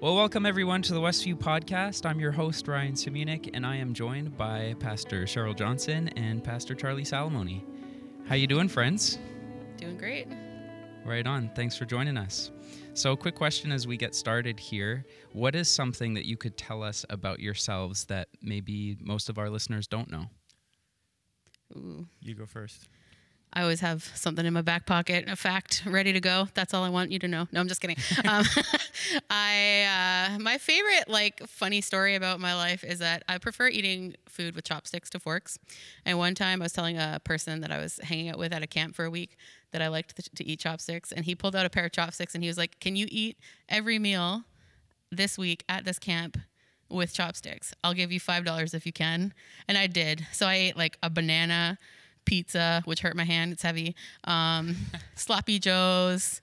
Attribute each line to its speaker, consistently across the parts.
Speaker 1: Well, welcome everyone to the Westview podcast. I'm your host Ryan Simunik, and I am joined by Pastor Cheryl Johnson and Pastor Charlie Salamoni. How you doing, friends?
Speaker 2: Doing great.
Speaker 1: Right on. Thanks for joining us. So, quick question as we get started here: What is something that you could tell us about yourselves that maybe most of our listeners don't know?
Speaker 2: Ooh.
Speaker 3: You go first.
Speaker 2: I always have something in my back pocket, a fact ready to go. That's all I want you to know. No, I'm just kidding. Um, I uh, my favorite like funny story about my life is that I prefer eating food with chopsticks to forks. And one time I was telling a person that I was hanging out with at a camp for a week that I liked to, to eat chopsticks, and he pulled out a pair of chopsticks and he was like, "Can you eat every meal this week at this camp?" With chopsticks, I'll give you five dollars if you can, and I did. So I ate like a banana, pizza, which hurt my hand. It's heavy. Um, sloppy joes,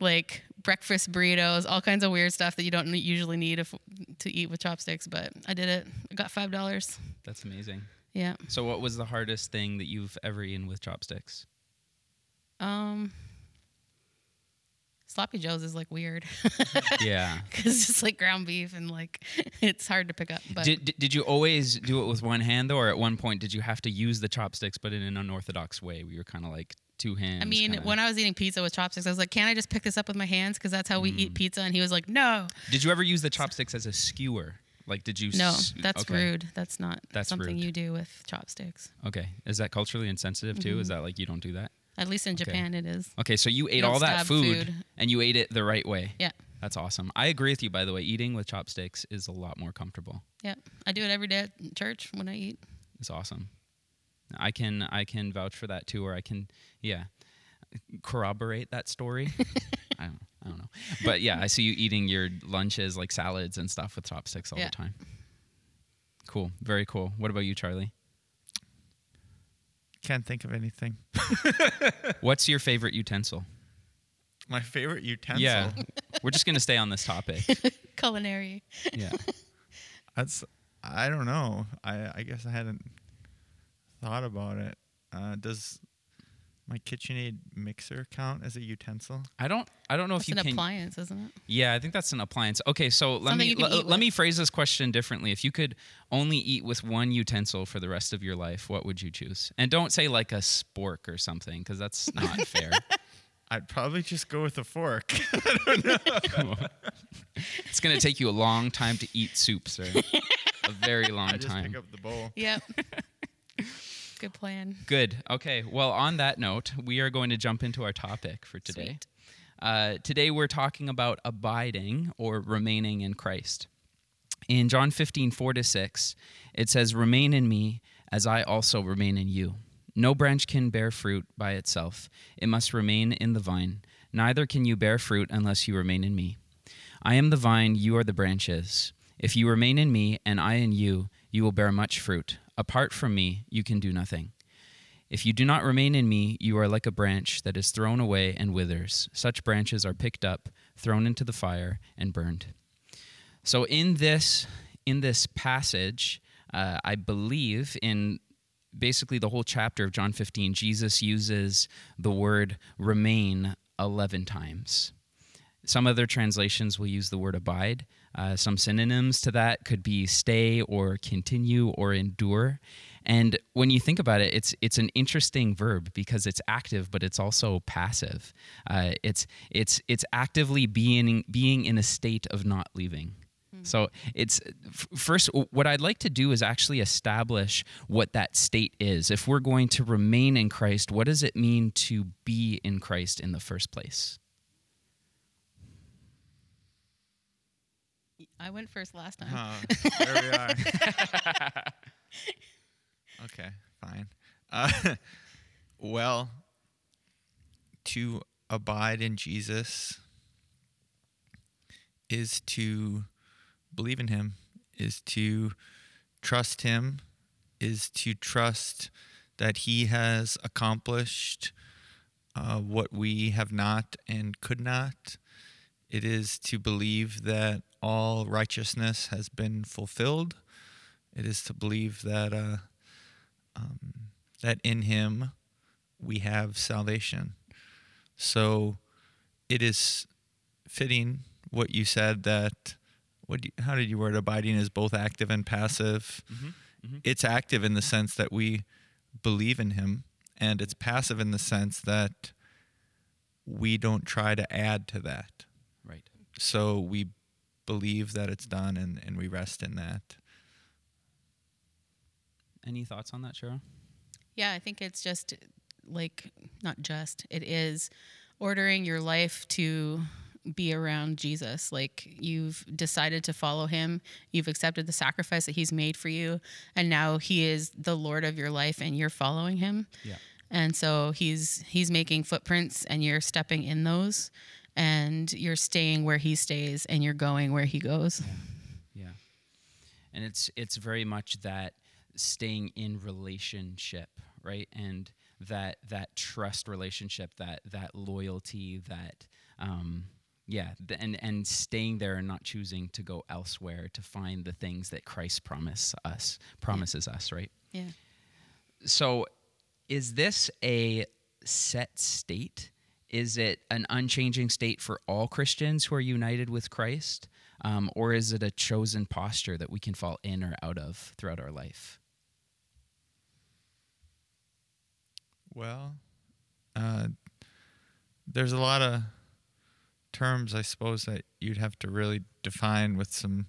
Speaker 2: like breakfast burritos, all kinds of weird stuff that you don't usually need if, to eat with chopsticks. But I did it. I got five dollars.
Speaker 1: That's amazing.
Speaker 2: Yeah.
Speaker 1: So, what was the hardest thing that you've ever eaten with chopsticks?
Speaker 2: Um. Sloppy Joe's is like weird
Speaker 1: yeah.
Speaker 2: because it's like ground beef and like it's hard to pick up. But
Speaker 1: Did, did, you always do it with one hand though, or at one point did you have to use the chopsticks, but in an unorthodox way? where you were kind of like two hands.
Speaker 2: I mean,
Speaker 1: kinda-
Speaker 2: when I was eating pizza with chopsticks, I was like, "Can I just pick this up with my hands? Because that's how we eat mm. pizza." And he was like, "No,
Speaker 1: did you ever use the chopsticks as a skewer? Like, did you?
Speaker 2: no,
Speaker 1: s-
Speaker 2: that's
Speaker 1: okay.
Speaker 2: rude. That's not
Speaker 1: That's
Speaker 2: something
Speaker 1: rude.
Speaker 2: you do with chopsticks.
Speaker 1: Okay, is that culturally insensitive too? Is mm-hmm. that like you don't do that?
Speaker 2: At least in
Speaker 1: Okay.
Speaker 2: Japan, it is.
Speaker 1: Okay, so you ate
Speaker 2: don't
Speaker 1: all that food,
Speaker 2: food.
Speaker 1: and you ate it the right way.
Speaker 2: Yeah,
Speaker 1: That's awesome. I agree with you, by the way. Eating with chopsticks is a lot more comfortable.
Speaker 2: yeah. I do it every day at church when I eat.
Speaker 1: It's awesome. I can I can vouch for that too, or I can yeah corroborate that story. I don't I don't know, but yeah, I see you eating your lunches like salads and stuff with chopsticks all
Speaker 2: Yeah.
Speaker 1: the time. Cool, very cool. What about you, Charlie?
Speaker 3: Can't think of anything.
Speaker 1: What's your favorite utensil?
Speaker 3: My favorite utensil.
Speaker 1: Yeah, we're just gonna stay on this topic.
Speaker 2: Culinary.
Speaker 1: Yeah,
Speaker 3: That's I don't know. I I guess I hadn't thought about it. Uh, does my KitchenAid mixer count as a utensil?
Speaker 1: I don't I don't know
Speaker 2: It's
Speaker 1: if you
Speaker 2: an
Speaker 1: can.
Speaker 2: appliance, isn't it?
Speaker 1: Yeah, I think that's an appliance. Okay, so let
Speaker 2: Something
Speaker 1: me
Speaker 2: you can
Speaker 1: let,
Speaker 2: eat
Speaker 1: let
Speaker 2: with.
Speaker 1: me phrase this question differently. If you could only eat with one utensil for the rest of your life, what would you choose? And don't say like a spork or something because that's not fair.
Speaker 3: I'd probably just go with a fork. I don't know.
Speaker 1: It's going to take you a long time to eat soup, sir. A very long
Speaker 3: I just
Speaker 1: time.
Speaker 3: pick up the bowl.
Speaker 2: Yep. Good plan.
Speaker 1: Good. Okay. Well, on that note, we are going to jump into our topic for today. Uh, today, we're talking about abiding or remaining in Christ. In John 15, 4 to 6, it says, Remain in me as I also remain in you. No branch can bear fruit by itself, it must remain in the vine. Neither can you bear fruit unless you remain in me. I am the vine, you are the branches. If you remain in me and I in you, you will bear much fruit. Apart from me, you can do nothing. If you do not remain in me, you are like a branch that is thrown away and withers. Such branches are picked up, thrown into the fire, and burned. So in this in this passage, uh, I believe in basically the whole chapter of John 15, Jesus uses the word remain 11 times. Some other translations will use the word abide. Uh, some synonyms to that could be stay or continue or endure. And when you think about it, it's it's an interesting verb because it's active, but it's also passive. Uh, it's it's it's actively being being in a state of not leaving. So it's first what I'd like to do is actually establish what that state is. If we're going to remain in Christ, what does it mean to be in Christ in the first place?
Speaker 2: I went first last time.
Speaker 3: Huh, there we are. okay, fine. Uh, well, to abide in Jesus is to believe in Him, is to trust Him, is to trust that He has accomplished uh, what we have not and could not. It is to believe that all righteousness has been fulfilled. It is to believe that uh, um, that in Him we have salvation. So it is fitting what you said that what do you, how did you word abiding is both active and passive. It's active in the sense that we believe in him and it's passive in the sense that we don't try to add to that.
Speaker 1: Right.
Speaker 3: So we believe that it's done and, and we rest in that.
Speaker 1: Any thoughts on that, Cheryl?
Speaker 2: Yeah, I think it's just like not just it is ordering your life to be around Jesus. Like you've decided to follow him, you've accepted the sacrifice that he's made for you, and now he is the Lord of your life and you're following him.
Speaker 1: Yeah.
Speaker 2: And so he's he's making footprints and you're stepping in those and you're staying where he stays and you're going where he goes.
Speaker 1: Yeah. And it's it's very much that staying in relationship, right? And that that trust relationship, that that loyalty, that um yeah, and and staying there and not choosing to go elsewhere to find the things that Christ promise us promises us, right?
Speaker 2: Yeah.
Speaker 1: So is this a set state? Is it an unchanging state for all Christians who are united with Christ? Um, or is it a chosen posture that we can fall in or out of throughout our life?
Speaker 3: Well, uh, there's a lot of terms, I suppose, that you'd have to really define with some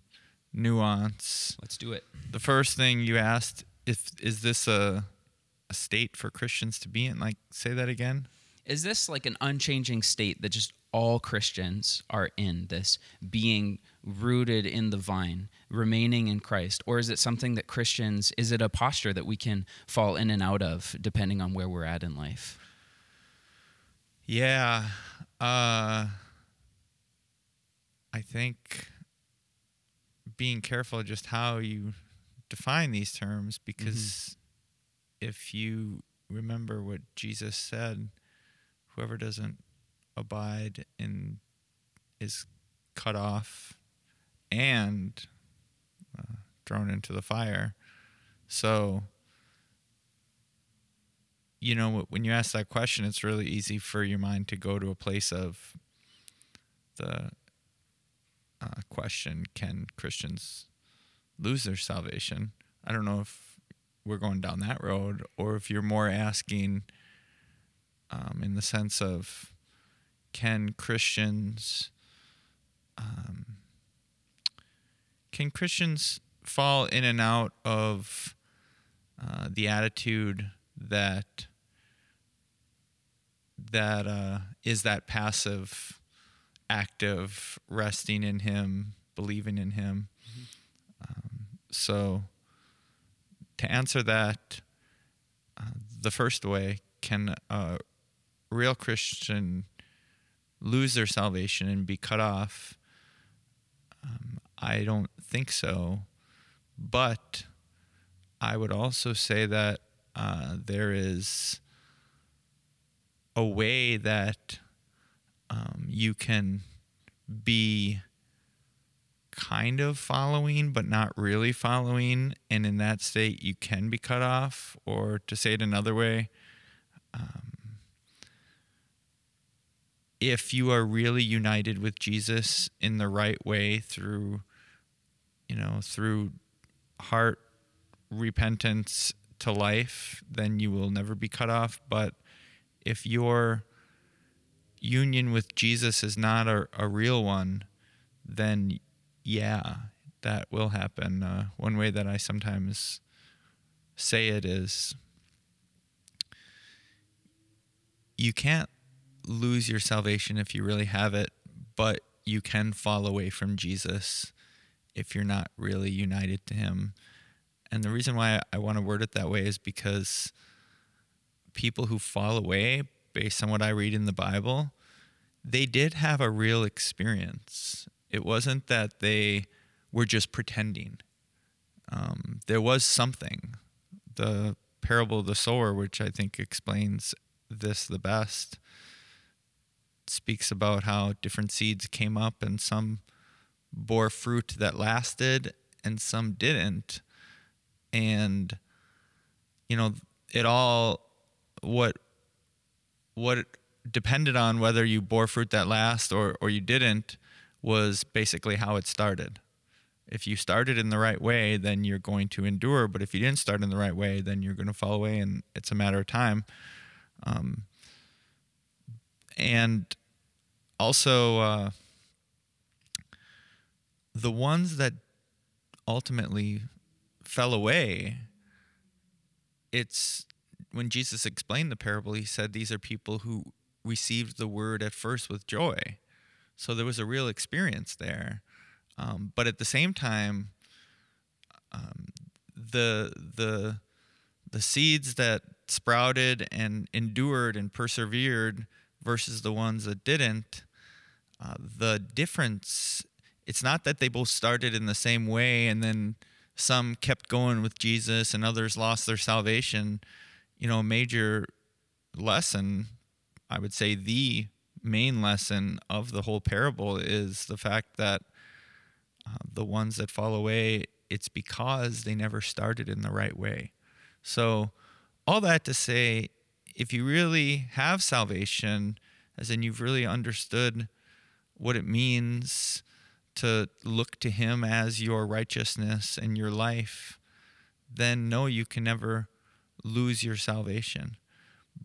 Speaker 3: nuance.
Speaker 1: Let's do it.
Speaker 3: The first thing you asked, if is this a a state for Christians to be in? Like, say that again.
Speaker 1: Is this like an unchanging state that just all Christians are in this being rooted in the vine, remaining in Christ? Or is it something that Christians, is it a posture that we can fall in and out of depending on where we're at in life?
Speaker 3: Yeah. Uh, I think being careful just how you define these terms because if you remember what Jesus said, whoever doesn't abide in is cut off and uh, thrown into the fire. So, you know, when you ask that question, it's really easy for your mind to go to a place of the uh, question can Christians lose their salvation? I don't know if we're going down that road or if you're more asking um, in the sense of can Christians um, can Christians fall in and out of uh, the attitude that that uh, is that passive, active, resting in Him, believing in Him. Um, so, to answer that, uh, the first way can a real Christian lose their salvation and be cut off? Um, I don't think so. But I would also say that uh, there is a way that um, you can be kind of following, but not really following. And in that state, you can be cut off. Or to say it another way, um, if you are really united with Jesus in the right way through, you know, through heart repentance to life, then you will never be cut off. But if your union with Jesus is not a, a real one, then yeah, that will happen. Uh, one way that I sometimes say it is you can't lose your salvation if you really have it, but you can fall away from Jesus if you're not really united to Him. And the reason why I want to word it that way is because people who fall away, based on what I read in the Bible, they did have a real experience. It wasn't that they were just pretending. Um, there was something. The parable of the sower, which I think explains this the best, speaks about how different seeds came up and some bore fruit that lasted and some didn't. And, you know, it all, what, what depended on whether you bore fruit that last or, or you didn't was basically how it started. if you started in the right way, then you're going to endure. But if you didn't start in the right way, then you're going to fall away, and it's a matter of time. Um, and also, uh, the ones that ultimately fell away, it's when Jesus explained the parable, he said these are people who received the word at first with joy. So there was a real experience there. Um, but at the same time, um, the the the seeds that sprouted and endured and persevered versus the ones that didn't, uh, the difference. It's not that they both started in the same way and then some kept going with Jesus and others lost their salvation. You know, a major lesson, I would say the main lesson of the whole parable is the fact that uh, the ones that fall away, it's because they never started in the right way. So, all that to say, if you really have salvation, as in you've really understood what it means to look to Him as your righteousness and your life, then no, you can never lose your salvation.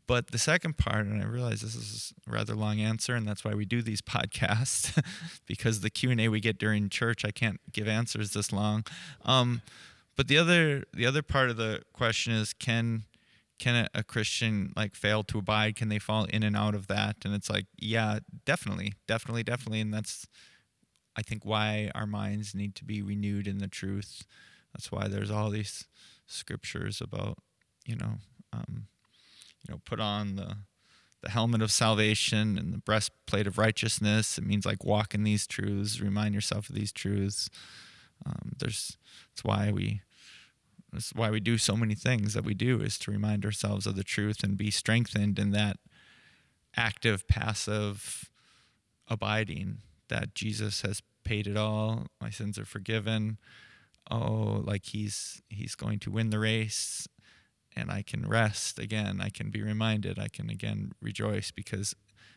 Speaker 3: But the second part, and I realize this is a rather long answer, and that's why we do these podcasts, because the Q and A we get during church, I can't give answers this long. Um, but the other the other part of the question is, can can a, Christian like fail to abide? Can they fall in and out of that? And it's like, yeah, definitely, definitely, definitely, and that's I think why our minds need to be renewed in the truth. That's why there's all these scriptures about you know. Um, you know, put on the the helmet of salvation and the breastplate of righteousness. It means like walk in these truths, remind yourself of these truths. Um, there's that's why we that's why we do so many things that we do is to remind ourselves of the truth and be strengthened in that active, passive abiding that Jesus has paid it all. My sins are forgiven. Oh, like he's he's going to win the race and I can rest again. I can be reminded. I can again rejoice because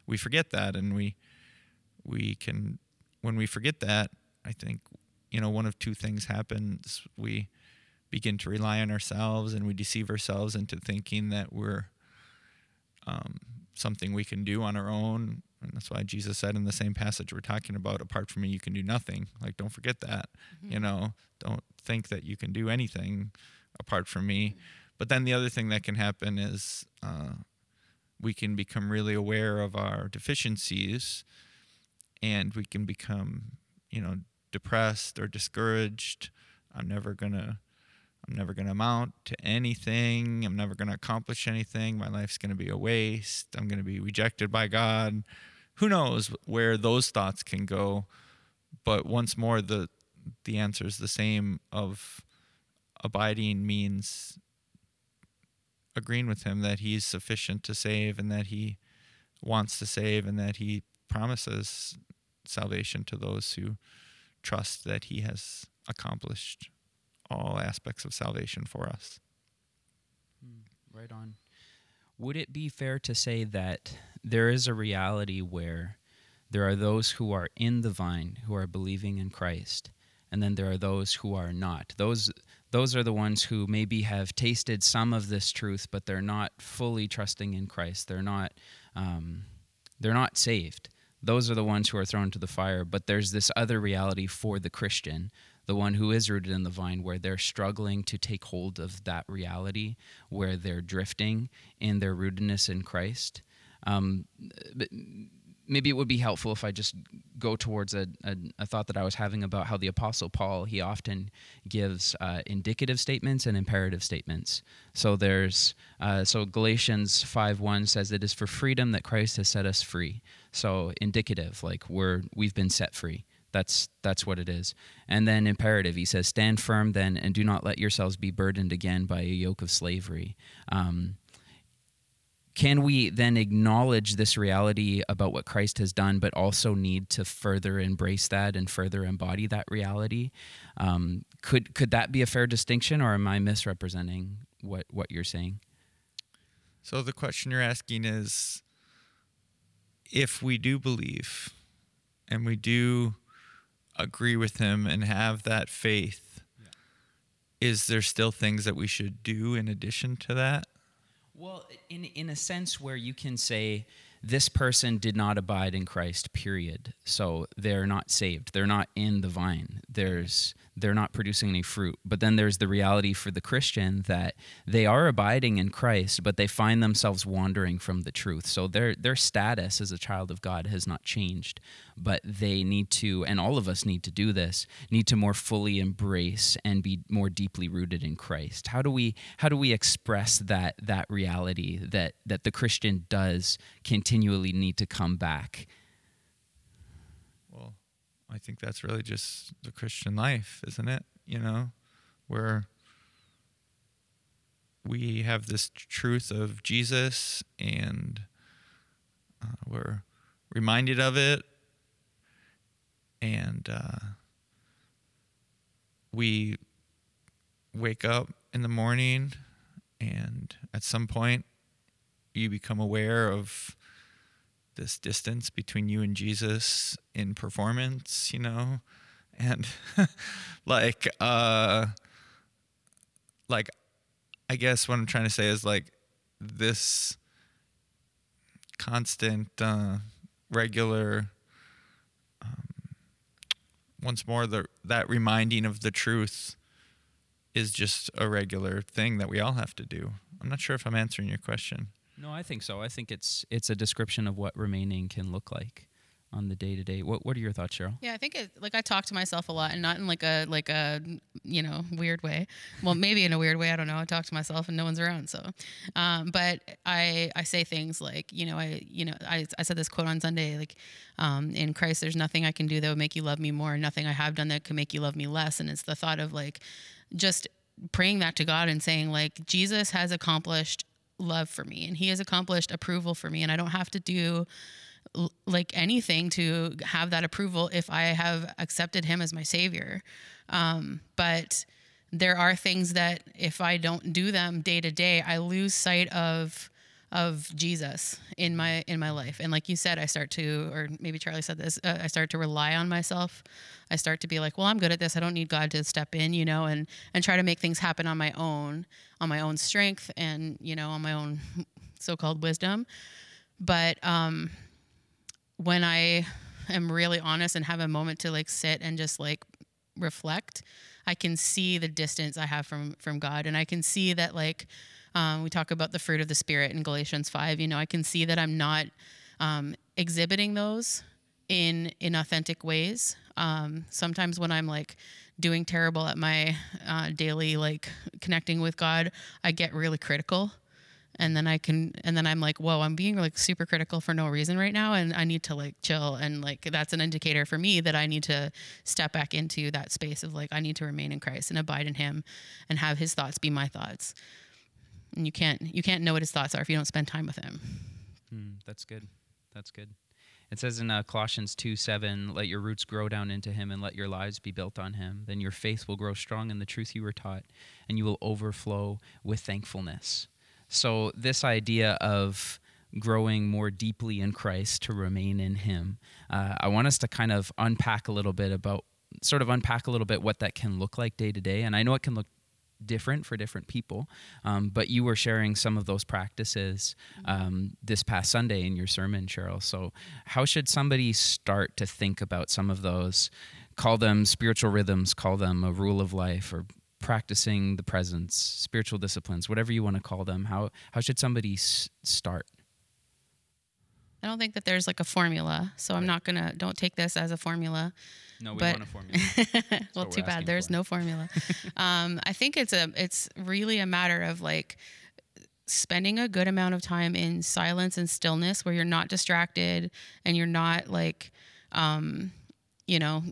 Speaker 3: we forget that, and we we can when we forget that. I think you know one of two things happens. We begin to rely on ourselves, and we deceive ourselves into thinking that we're um, something we can do on our own. And that's why Jesus said in the same passage we're talking about, apart from me, you can do nothing. Like, don't forget that. Mm-hmm. You know, don't think that you can do anything apart from me. Mm-hmm but then the other thing that can happen is uh, we can become really aware of our deficiencies and we can become, you know, depressed or discouraged. I'm never going to. I'm never going to amount to anything. I'm never going to accomplish anything. My life's going to be a waste. I'm going to be rejected by God. Who knows where those thoughts can go? But once more, the the answer is the same. Of abiding means agreeing with him that he's sufficient to save and that he wants to save and that he promises salvation to those who trust that he has accomplished all aspects of salvation for us.
Speaker 1: Hmm, right on. Would it be fair to say that there is a reality where there are those who are in the vine who are believing in Christ, and then there are those who are not? Those those are the ones who maybe have tasted some of this truth, but they're not fully trusting in Christ. They're not, um, they're not saved. Those are the ones who are thrown to the fire. But there's this other reality for the Christian, the one who is rooted in the vine, where they're struggling to take hold of that reality, where they're drifting in their rootedness in Christ. Um, maybe it would be helpful if I just go towards a, a, a, thought that I was having about how the Apostle Paul he often gives uh, indicative statements and imperative statements. So there's uh, so Galatians five one says it is for freedom that Christ has set us free. So indicative, like we're we've been set free. That's that's what it is. And then imperative, he says, stand firm then, and do not let yourselves be burdened again by a yoke of slavery. Um, can we then acknowledge this reality about what Christ has done, but also need to further embrace that and further embody that reality? Um, could could that be a fair distinction, or am I misrepresenting what what you're saying?
Speaker 3: So the question you're asking is, if we do believe, and we do agree with him and have that faith, is there still things that we should do in addition to that?
Speaker 1: Well, in in a sense where you can say this person did not abide in Christ, period. So they're not saved. They're not in the vine. There's they're not producing any fruit. But then there's the reality for the Christian that they are abiding in Christ, but they find themselves wandering from the truth. So their their status as a child of God has not changed, but they need to and all of us need to do this, need to more fully embrace and be more deeply rooted in Christ. How do we how do we express that that reality that that the Christian does continually need to come back?
Speaker 3: I think that's really just the Christian life, isn't it? You know, where we have this truth of Jesus and uh, we're reminded of it and uh, we wake up in the morning and at some point you become aware of this distance between you and Jesus in performance, you know? And like uh like I guess what I'm trying to say is like this constant uh regular um, once more the that reminding of the truth is just a regular thing that we all have to do. I'm not sure if I'm answering your question.
Speaker 1: No, I think so. I think it's it's a description of what remaining can look like on the day to day. What What are your thoughts, Cheryl?
Speaker 2: Yeah, I think it, like I talk to myself a lot, and not in like a like a you know weird way. Well, maybe in a weird way. I don't know. I talk to myself, and no one's around. So, um, but I I say things like you know I you know I I said this quote on Sunday like, um, in Christ there's nothing I can do that would make you love me more, nothing I have done that could make you love me less, and it's the thought of like just praying that to God and saying like Jesus has accomplished love for me and he has accomplished approval for me and I don't have to do like anything to have that approval if I have accepted him as my savior. Um, but there are things that if I don't do them day to day, I lose sight of of Jesus in my in my life. And like you said, I start to, or maybe Charlie said this, uh, I start to rely on myself. I start to be like, well, I'm good at this. I don't need God to step in, you know, and and try to make things happen on my own, on my own strength, and you know, on my own so-called wisdom. But um, when I am really honest and have a moment to like sit and just like reflect, I can see the distance I have from from God, and I can see that like um, we talk about the fruit of the spirit in Galatians five. You know, I can see that I'm not um, exhibiting those in in authentic ways. Um, sometimes when I'm like doing terrible at my uh, daily like connecting with God, I get really critical and then I can and then I'm like, whoa, I'm being like super critical for no reason right now, and I need to like chill, and like that's an indicator for me that I need to step back into that space of like I need to remain in Christ and abide in Him, and have His thoughts be my thoughts. And you can't you can't know what His thoughts are if you don't spend time with Him.
Speaker 1: Hmm, that's good. That's good. It says in uh, Colossians 2 7, let your roots grow down into him and let your lives be built on him. Then your faith will grow strong in the truth you were taught, and you will overflow with thankfulness. So, this idea of growing more deeply in Christ to remain in Him, uh, I want us to kind of unpack a little bit about, sort of unpack a little bit what that can look like day to day. And I know it can look different for different people, um, but you were sharing some of those practices um, this past Sunday in your sermon, Cheryl. So, how should somebody start to think about some of those? Call them spiritual rhythms, call them a rule of life, or practicing the presence, spiritual disciplines, whatever you want to call them. How how should somebody s- start?
Speaker 2: I don't think that there's like a formula, so I'm not gonna don't take this as a formula.
Speaker 1: No, we
Speaker 2: But-
Speaker 1: want a formula.
Speaker 2: well, too bad there's
Speaker 1: for.
Speaker 2: no formula. um, I think it's a it's really a matter of like spending a good amount of time in silence and stillness where you're not distracted and you're not like um, you know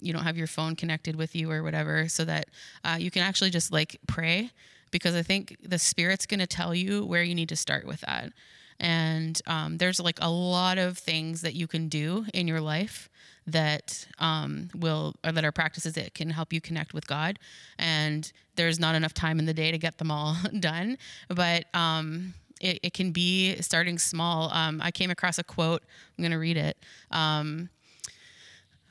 Speaker 2: you don't have your phone connected with you or whatever so that uh, you can actually just like pray because i think the spirit's going to tell you where you need to start with that and um, there's like a lot of things that you can do in your life that um, will or that are practices that can help you connect with God. And there's not enough time in the day to get them all done, but um, it, it can be starting small. Um, I came across a quote. I'm going to read it. Um,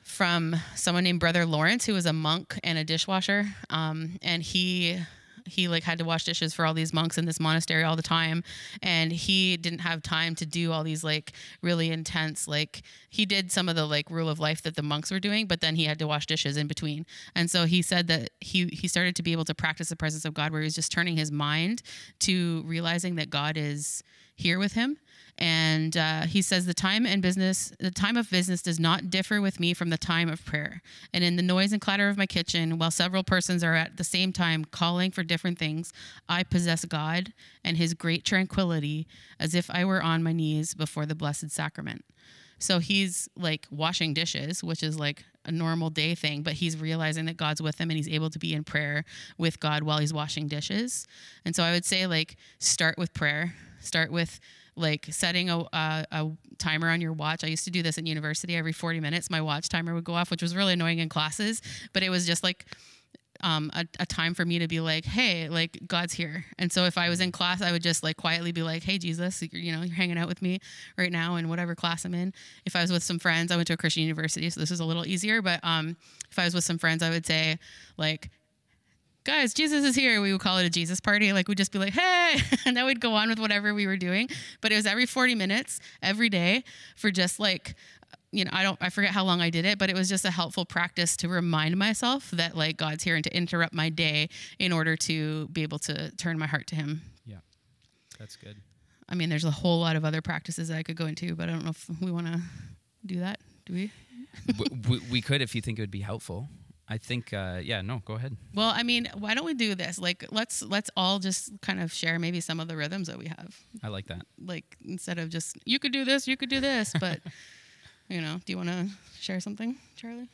Speaker 2: from someone named Brother Lawrence, who was a monk and a dishwasher. Um, and he he like had to wash dishes for all these monks in this monastery all the time. And he didn't have time to do all these like really intense like he did some of the like rule of life that the monks were doing but then he had to wash dishes in between. And so he said that he he started to be able to practice the presence of god where he was just turning his mind to realizing that god is here with him. And uh, he says the time and business the time of business does not differ with me from the time of prayer. And in the noise and clatter of my kitchen while several persons are at the same time calling for different things i possess god and his great tranquility as if i were on my knees before the blessed sacrament. So he's like washing dishes which is like a normal day thing but he's realizing that god's with him and he's able to be in prayer with god while he's washing dishes. And so i would say like start with prayer start with like setting a, a, a, timer on your watch. I used to do this in university every 40 minutes. My watch timer would go off, which was really annoying in classes, but it was just like um, a, a, time for me to be like, hey, like God's here. And so if I was in class, I would just like quietly be like, hey, Jesus, you know, you're hanging out with me right now in whatever class I'm in. If I was with some friends, I went to a Christian university, so this is a little easier. But um, if I was with some friends, I would say, like, guys, Jesus is here. We would call it a Jesus party. Like we'd just be like, hey, and then we'd go on with whatever we were doing. But it was every 40 minutes every day for just like, you know, I don't, I forget how long I did it, but it was just a helpful practice to remind myself that like God's here and to interrupt my day in order to be able to turn my heart to Him.
Speaker 1: Yeah, that's good.
Speaker 2: I mean, there's a whole lot of other practices that I could go into, but I don't know if we want to do that. Do we?
Speaker 1: we? We could if you think it would be helpful. I think, uh, yeah, no, go ahead.
Speaker 2: Well, I mean, why don't we do this? Like, let's let's all just kind of share maybe some of the rhythms that we have.
Speaker 1: I like that.
Speaker 2: Like instead of just you could do this, you could do this, but you know, do you want to share something, Charlie?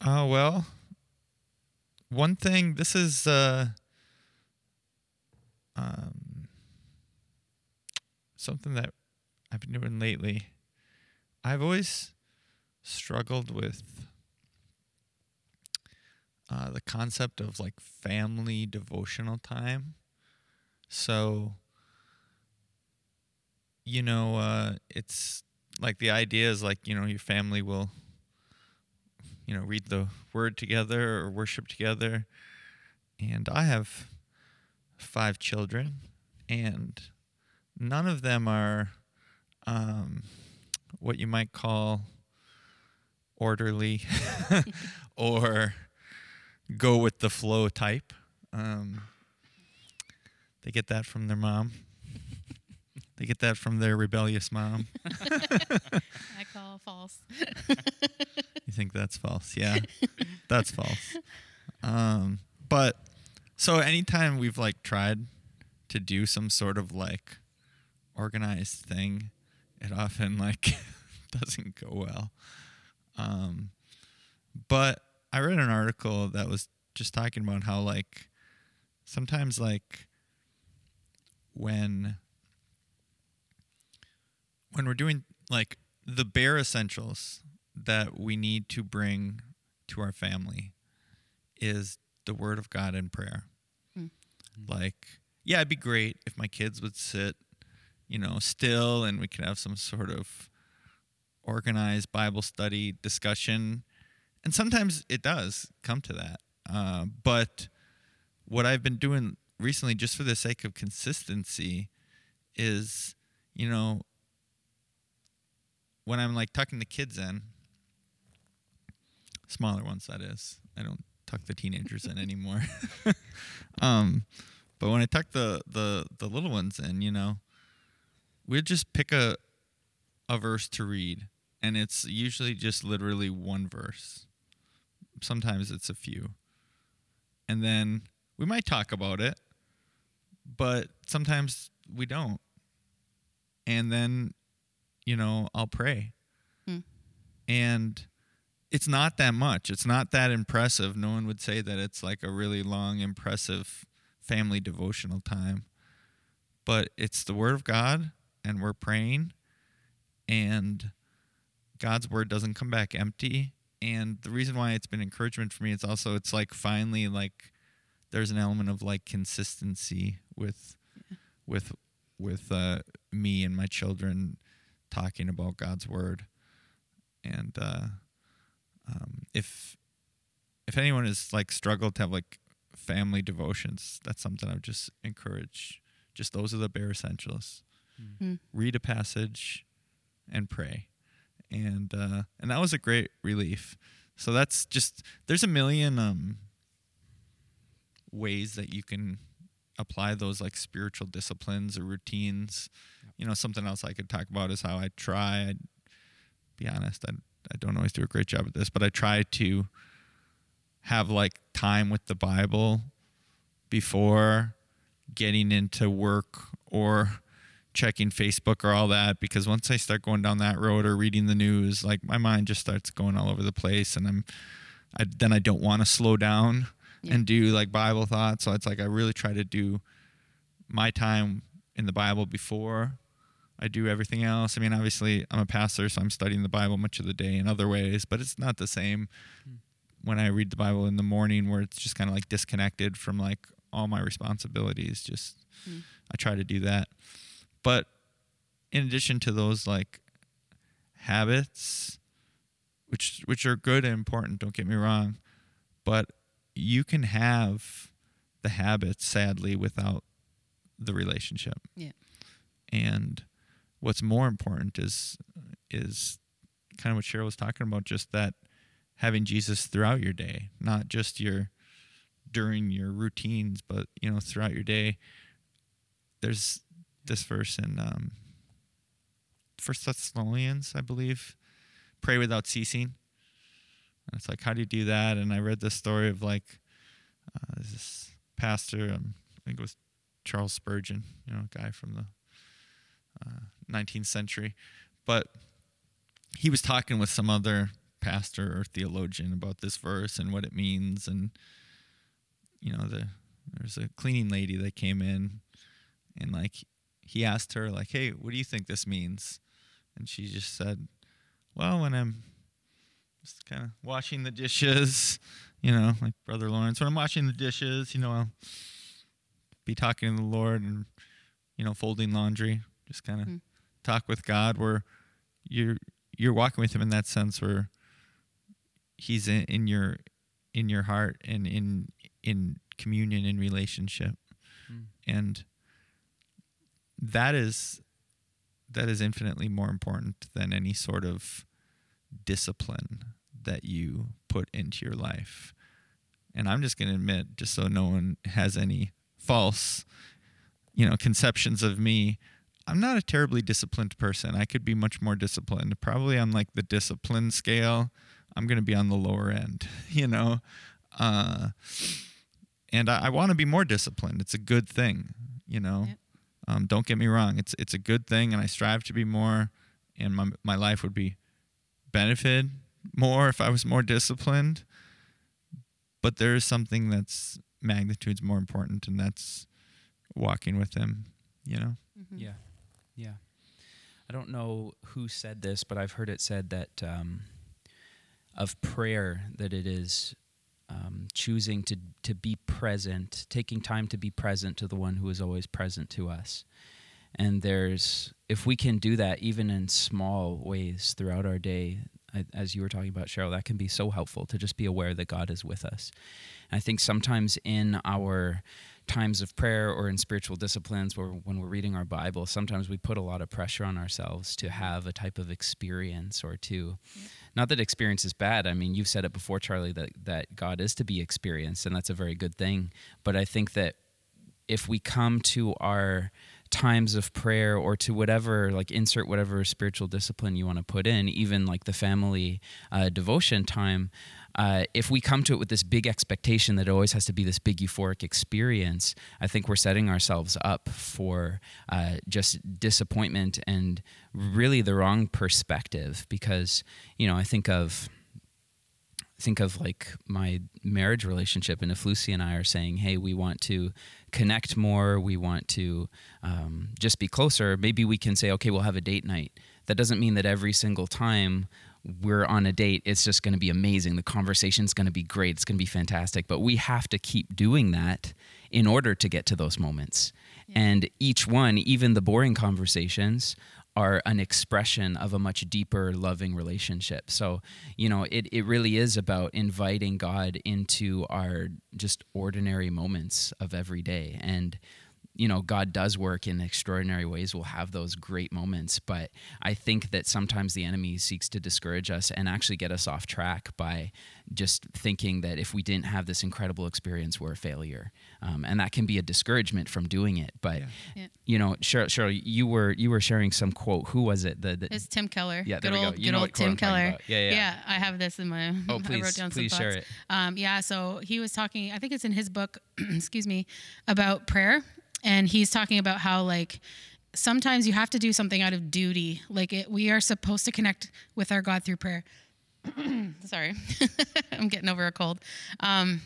Speaker 3: Uh, well, one thing. This is uh, um, something that I've been doing lately. I've always struggled with uh, the concept of like family devotional time. So, you know, uh, it's like the idea is like, you know, your family will, you know, read the word together or worship together. And I have five children, and none of them are um, what you might call orderly or go with the flow type. Um, they get that from their mom. they get that from their rebellious mom.
Speaker 2: I call false.
Speaker 3: you think that's false? Yeah, that's false. Um, but so anytime we've like tried to do some sort of like organized thing, it often like doesn't go well. Um, but I read an article that was just talking about how like sometimes like when when we're doing like the bare essentials that we need to bring to our family is the word of God and prayer. Mm. Like, yeah, it'd be great if my kids would sit, you know, still and we could have some sort of organized Bible study discussion and sometimes it does come to that. Uh, but what I've been doing recently, just for the sake of consistency, is you know when I'm like tucking the kids in, smaller ones that is. I don't tuck the teenagers in anymore. um, but when I tuck the the the little ones in, you know, we'd just pick a a verse to read, and it's usually just literally one verse sometimes it's a few. And then we might talk about it, but sometimes we don't. And then, you know, I'll pray. Hmm. And it's not that much. It's not that impressive. No one would say that it's like a really long, impressive family devotional time. But it's the Word of God, and we're praying, and God's Word doesn't come back empty and the reason why it's been encouragement for me is also it's like finally like there's an element of like consistency with yeah. with with uh, me and my children talking about God's word, and uh, um, if if anyone has like struggled to have like family devotions, that's something I would just encourage. Just those are the bare essentials.
Speaker 2: Mm.
Speaker 3: Read a passage and pray, and uh, and that was a great relief. So that's just there's a million um, ways that you can apply those like spiritual disciplines or routines. You know, something else I could talk about is how I try. I'd be honest, I I don't always do a great job at this, but I try to have like time with the Bible before getting into work or checking Facebook or all that because once I start going down that road or reading the news, like my mind just starts going all over the place and I'm I then I don't want to slow down
Speaker 2: Yeah.
Speaker 3: and do like Bible thoughts. So it's like I really try to do my time in the Bible before I do everything else. I mean, obviously I'm a pastor, so I'm studying the Bible much of the day in other ways, but it's not the same when I read the Bible in the morning where it's just kind of like disconnected from like all my responsibilities. Just
Speaker 2: Mm.
Speaker 3: I try to do that. But in addition to those like habits, which which are good and important, don't get me wrong, but you can have the habits sadly without the relationship.
Speaker 2: Yeah.
Speaker 3: And what's more important is is kind of what Cheryl was talking about, just that having Jesus throughout your day, not just your during your routines, but you know, throughout your day. There's this verse in um First Thessalonians, I believe. Pray without ceasing. And it's like, how do you do that? And I read this story of like uh, this pastor, um, I think it was Charles Spurgeon, you know, a guy from the uh, 19th century, but he was talking with some other pastor or theologian about this verse and what it means, and you know, the there's a cleaning lady that came in, and like he asked her like, "Hey, what do you think this means?" And she just said, "Well, when I'm just kind of washing the dishes, you know, like Brother Lawrence, when I'm washing the dishes, you know, I'll be talking to the Lord and, you know, folding laundry, just kind of
Speaker 2: Mm.
Speaker 3: talk with God where you're, you're walking with him in that sense where he's in, in your, in your heart and in, in communion and relationship.
Speaker 1: Mm.
Speaker 3: And that is, that is infinitely more important than any sort of discipline that you put into your life. And I'm just going to admit, just so no one has any false, you know, conceptions of me, I'm not a terribly disciplined person. I could be much more disciplined. Probably on like the discipline scale, I'm going to be on the lower end, you know. Uh, and I, I want to be more disciplined. It's a good thing, you know.
Speaker 2: Yep.
Speaker 3: Um, don't get me wrong. It's it's a good thing, and I strive to be more. And my my life would be benefited more if I was more disciplined. But there is something that's magnitudes more important, and that's walking with Him. You know.
Speaker 2: Mhm.
Speaker 1: Yeah, yeah. I don't know who said this, but I've heard it said that um, of prayer that it is um, choosing to to be present, taking time to be present to the one who is always present to us. And there's if we can do that even in small ways throughout our day, as you were talking about, Cheryl, that can be so helpful to just be aware that God is with us. And I think sometimes in our times of prayer or in spiritual disciplines where when we're reading our bible sometimes we put a lot of pressure on ourselves to have a type of experience or to not that experience is bad. I mean you've said it before charlie that that god is to be experienced and that's a very good thing. But i think that if we come to our times of prayer or to whatever like insert whatever spiritual discipline you want to put in even like the family uh, devotion time uh, if we come to it with this big expectation that it always has to be this big euphoric experience i think we're setting ourselves up for uh, just disappointment and really the wrong perspective because you know i think of think of like my marriage relationship and if lucy and i are saying hey we want to connect more we want to um, just be closer maybe we can say okay we'll have a date night. That doesn't mean that every single time we're on a date it's just going to be amazing the conversation's going to be great it's going to be fantastic but we have to keep doing that in order to get to those moments and each one even the boring conversations are an expression of a much deeper loving relationship. So, you know, it, it really is about inviting God into our just ordinary moments of every day. And you know god does work in extraordinary ways we'll have those great moments but i think that sometimes the enemy seeks to discourage us and actually get us off track by just thinking that if we didn't have this incredible experience we're a failure um, and that can be a discouragement from doing it but
Speaker 3: Yeah.
Speaker 2: Yeah.
Speaker 1: you know cheryl, cheryl you were you were sharing some quote who was it the, the
Speaker 2: It's Tim Keller.
Speaker 1: Yeah, there
Speaker 2: good
Speaker 1: we go.
Speaker 2: old, good old Tim Keller.
Speaker 1: about. Yeah, yeah.
Speaker 2: I have this in my.
Speaker 1: oh
Speaker 2: I wrote
Speaker 1: please
Speaker 2: down some
Speaker 1: please share
Speaker 2: thoughts.
Speaker 1: it
Speaker 2: Um, yeah, so he was talking. I think it's in his book. excuse me, about prayer, and he's talking about how like sometimes you have to do something out of duty. Like it, we are supposed to connect with our God through prayer. Sorry, I'm getting over a cold. Um,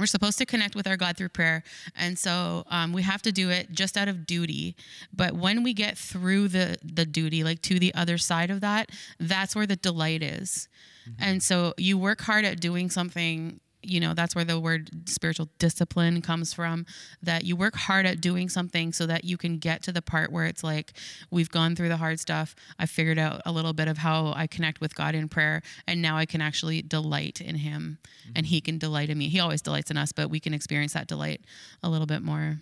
Speaker 2: we're supposed to connect with our God through prayer. And so um, we have to do it just out of duty. But when we get through the, the duty, like to the other side of that, that's where the delight is. And so you work hard at doing something. You know, that's where the word spiritual discipline comes from. That you work hard at doing something so that you can get to the part where it's like, we've gone through the hard stuff. I figured out a little bit of how I connect with God in prayer. And now I can actually delight in Him and mm-hmm. He can delight in me. He always delights in us, but we can experience that delight a little bit more.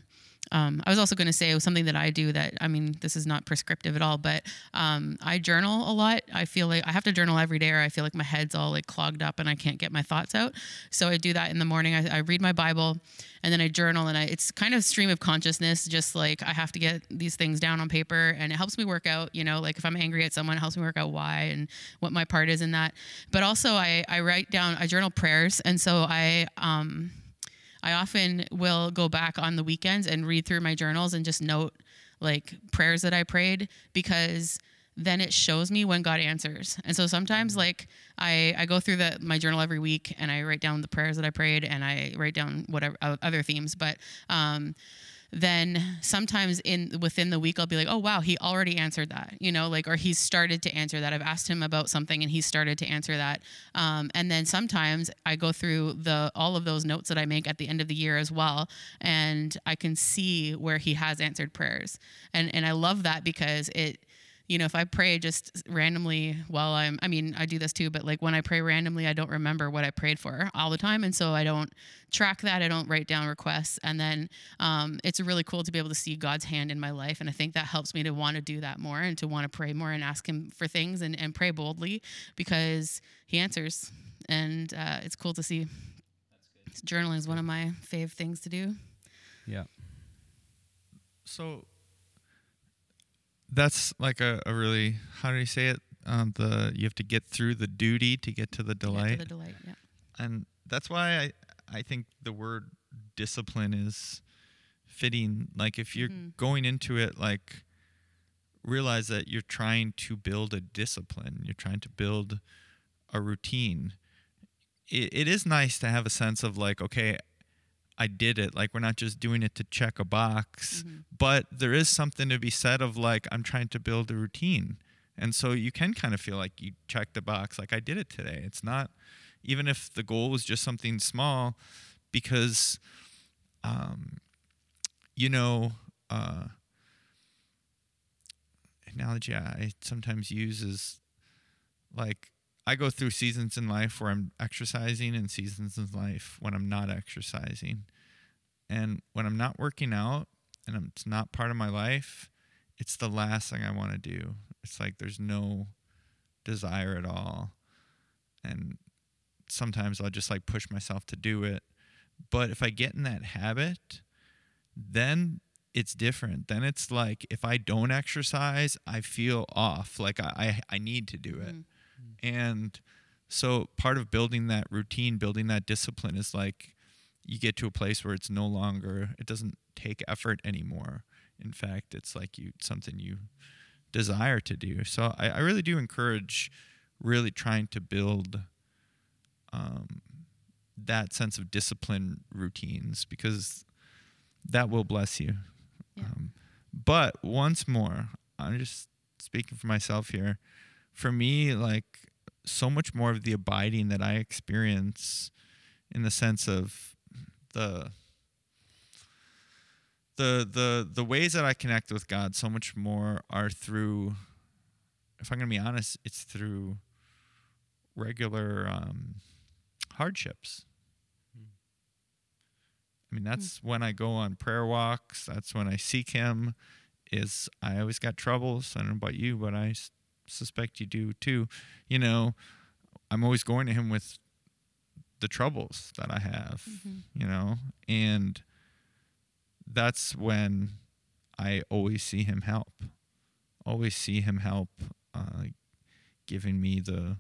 Speaker 2: Um, I was also going to say something that I do that I mean this is not prescriptive at all, but um, I journal a lot. I feel like I have to journal every day, or I feel like my head's all like clogged up and I can't get my thoughts out. So I do that in the morning. I, I read my Bible, and then I journal, and I, it's kind of stream of consciousness. Just like I have to get these things down on paper, and it helps me work out. You know, like if I'm angry at someone, it helps me work out why and what my part is in that. But also I I write down I journal prayers, and so I um I often will go back on the weekends and read through my journals and just note like prayers that I prayed because then it shows me when God answers. And so sometimes like I, I go through the my journal every week and I write down the prayers that I prayed and I write down whatever other themes, but um then sometimes in within the week I'll be like, "Oh wow, he already answered that." You know, like or he's started to answer that. I've asked him about something and he's started to answer that. Um, and then sometimes I go through the all of those notes that I make at the end of the year as well, and I can see where he has answered prayers. And and I love that because it you know, if I pray just randomly while I'm, I mean, I do this too, but like when I pray randomly, I don't remember what I prayed for all the time. And so I don't track that. I don't write down requests. And then um, it's really cool to be able to see God's hand in my life. And I think that helps me to want to do that more and to want to pray more and ask Him for things and, and pray boldly because He answers. And uh, it's cool to see. Journaling is one of my fave things to do.
Speaker 1: yeah
Speaker 3: So that's like a, a really how do you say it? Um, the you have to get through the duty to get to the
Speaker 2: Yeah, to
Speaker 3: delight,
Speaker 2: the delight. Yeah.
Speaker 3: and that's why I I think the word discipline is fitting. Like if you're
Speaker 2: Mhm.
Speaker 3: going into it, like realize that you're trying to build a discipline. You're trying to build a routine. It, it is nice to have a sense of like, okay, I did it. Like we're not just doing it to check a box,
Speaker 2: Mhm.
Speaker 3: but there is something to be said of like I'm trying to build a routine. And so you can kind of feel like you checked the box like I did it today. It's not even if the goal was just something small because um you know uh analogy I sometimes use is like I go through seasons in life where I'm exercising and seasons in life when I'm not exercising. And when I'm not working out and it's not part of my life, it's the last thing I want to do. It's like there's no desire at all. And sometimes I'll just like push myself to do it. But if I get in that habit, then it's different. Then it's like if I don't exercise, I feel off. Like I, I, I need to do it.
Speaker 2: Mhm.
Speaker 3: And so part of building that routine, building that discipline is like you get to a place where it's no longer it doesn't take effort anymore. In fact, it's like you something you desire to do. So I, I really do encourage really trying to build um, that sense of discipline routines because that will bless you.
Speaker 2: Yeah.
Speaker 3: Um, but once more, I'm just speaking for myself here. For me, like so much more of the abiding that I experience in the sense of the the the the ways that I connect with God so much more are through if I'm going to be honest, it's through regular um, hardships. I mean, that's when I go on prayer walks. That's when I seek Him. Is I always got troubles. I don't know about you, but I s- suspect you do too. You know, I'm always going to Him with the troubles that I have. You know, and that's when I always see Him help. Always see Him help, uh, giving me the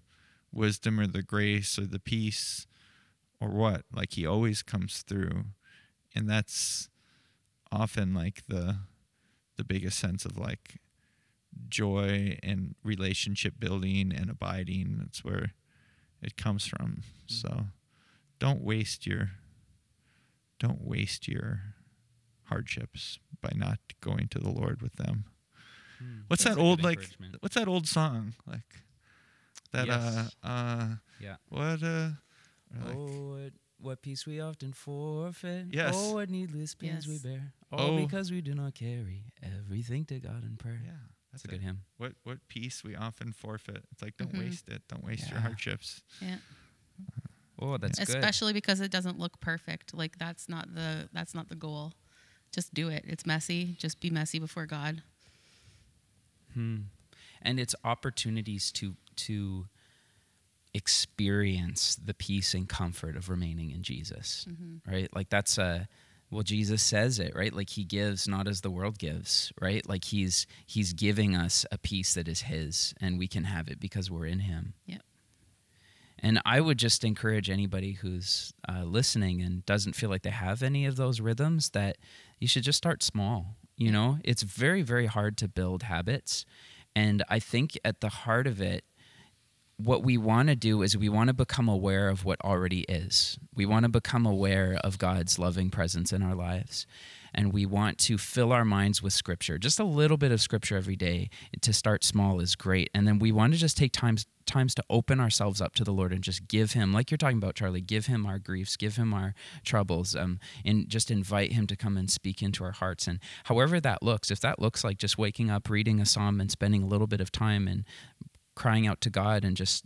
Speaker 3: wisdom or the grace or the peace or what. Like He always comes through and that's often like the the biggest sense of like joy and relationship building and abiding that's where it comes from so don't waste your don't waste your hardships by not going to the lord with them what's
Speaker 1: That's
Speaker 3: that old like what's that old song like that
Speaker 1: Yes.
Speaker 3: uh uh
Speaker 1: Yeah.
Speaker 3: what uh like-
Speaker 1: oh, what, what peace we often forfeit.
Speaker 3: Yes.
Speaker 1: Oh, what needless pains we bear.
Speaker 3: Oh.
Speaker 1: Oh, because we do not carry everything to God in prayer.
Speaker 3: yeah
Speaker 1: That's
Speaker 3: that's
Speaker 1: a good
Speaker 3: it.
Speaker 1: hymn.
Speaker 3: what what peace we often forfeit. It's like don't
Speaker 2: Mhm.
Speaker 3: waste it. Don't waste your hardships.
Speaker 2: Yeah.
Speaker 1: Oh, that's good.
Speaker 2: Especially because it doesn't look perfect. Like that's not the that's not the goal. Just do it. It's messy. Just be messy before God.
Speaker 1: Hmm. And it's opportunities to to experience the peace and comfort of remaining in Jesus. Right? Like that's a well Jesus says it, right? Like he gives not as the world gives, right? Like he's he's giving us a peace that is his and we can have it because we're in him.
Speaker 2: Yep.
Speaker 1: And I would just encourage anybody who's uh, listening and doesn't feel like they have any of those rhythms that you should just start small. You know, it's very, very hard to build habits. And I think at the heart of it, what we want to do is we want to become aware of what already is. We want to become aware of God's loving presence in our lives. And we want to fill our minds with scripture. Just a little bit of scripture every day to start small is great. And then we want to just take times times to open ourselves up to the Lord and just give him like you're talking about Charlie, give him our griefs, give him our troubles um and just invite him to come and speak into our hearts and however that looks, if that looks like just waking up, reading a psalm and spending a little bit of time and crying out to God and just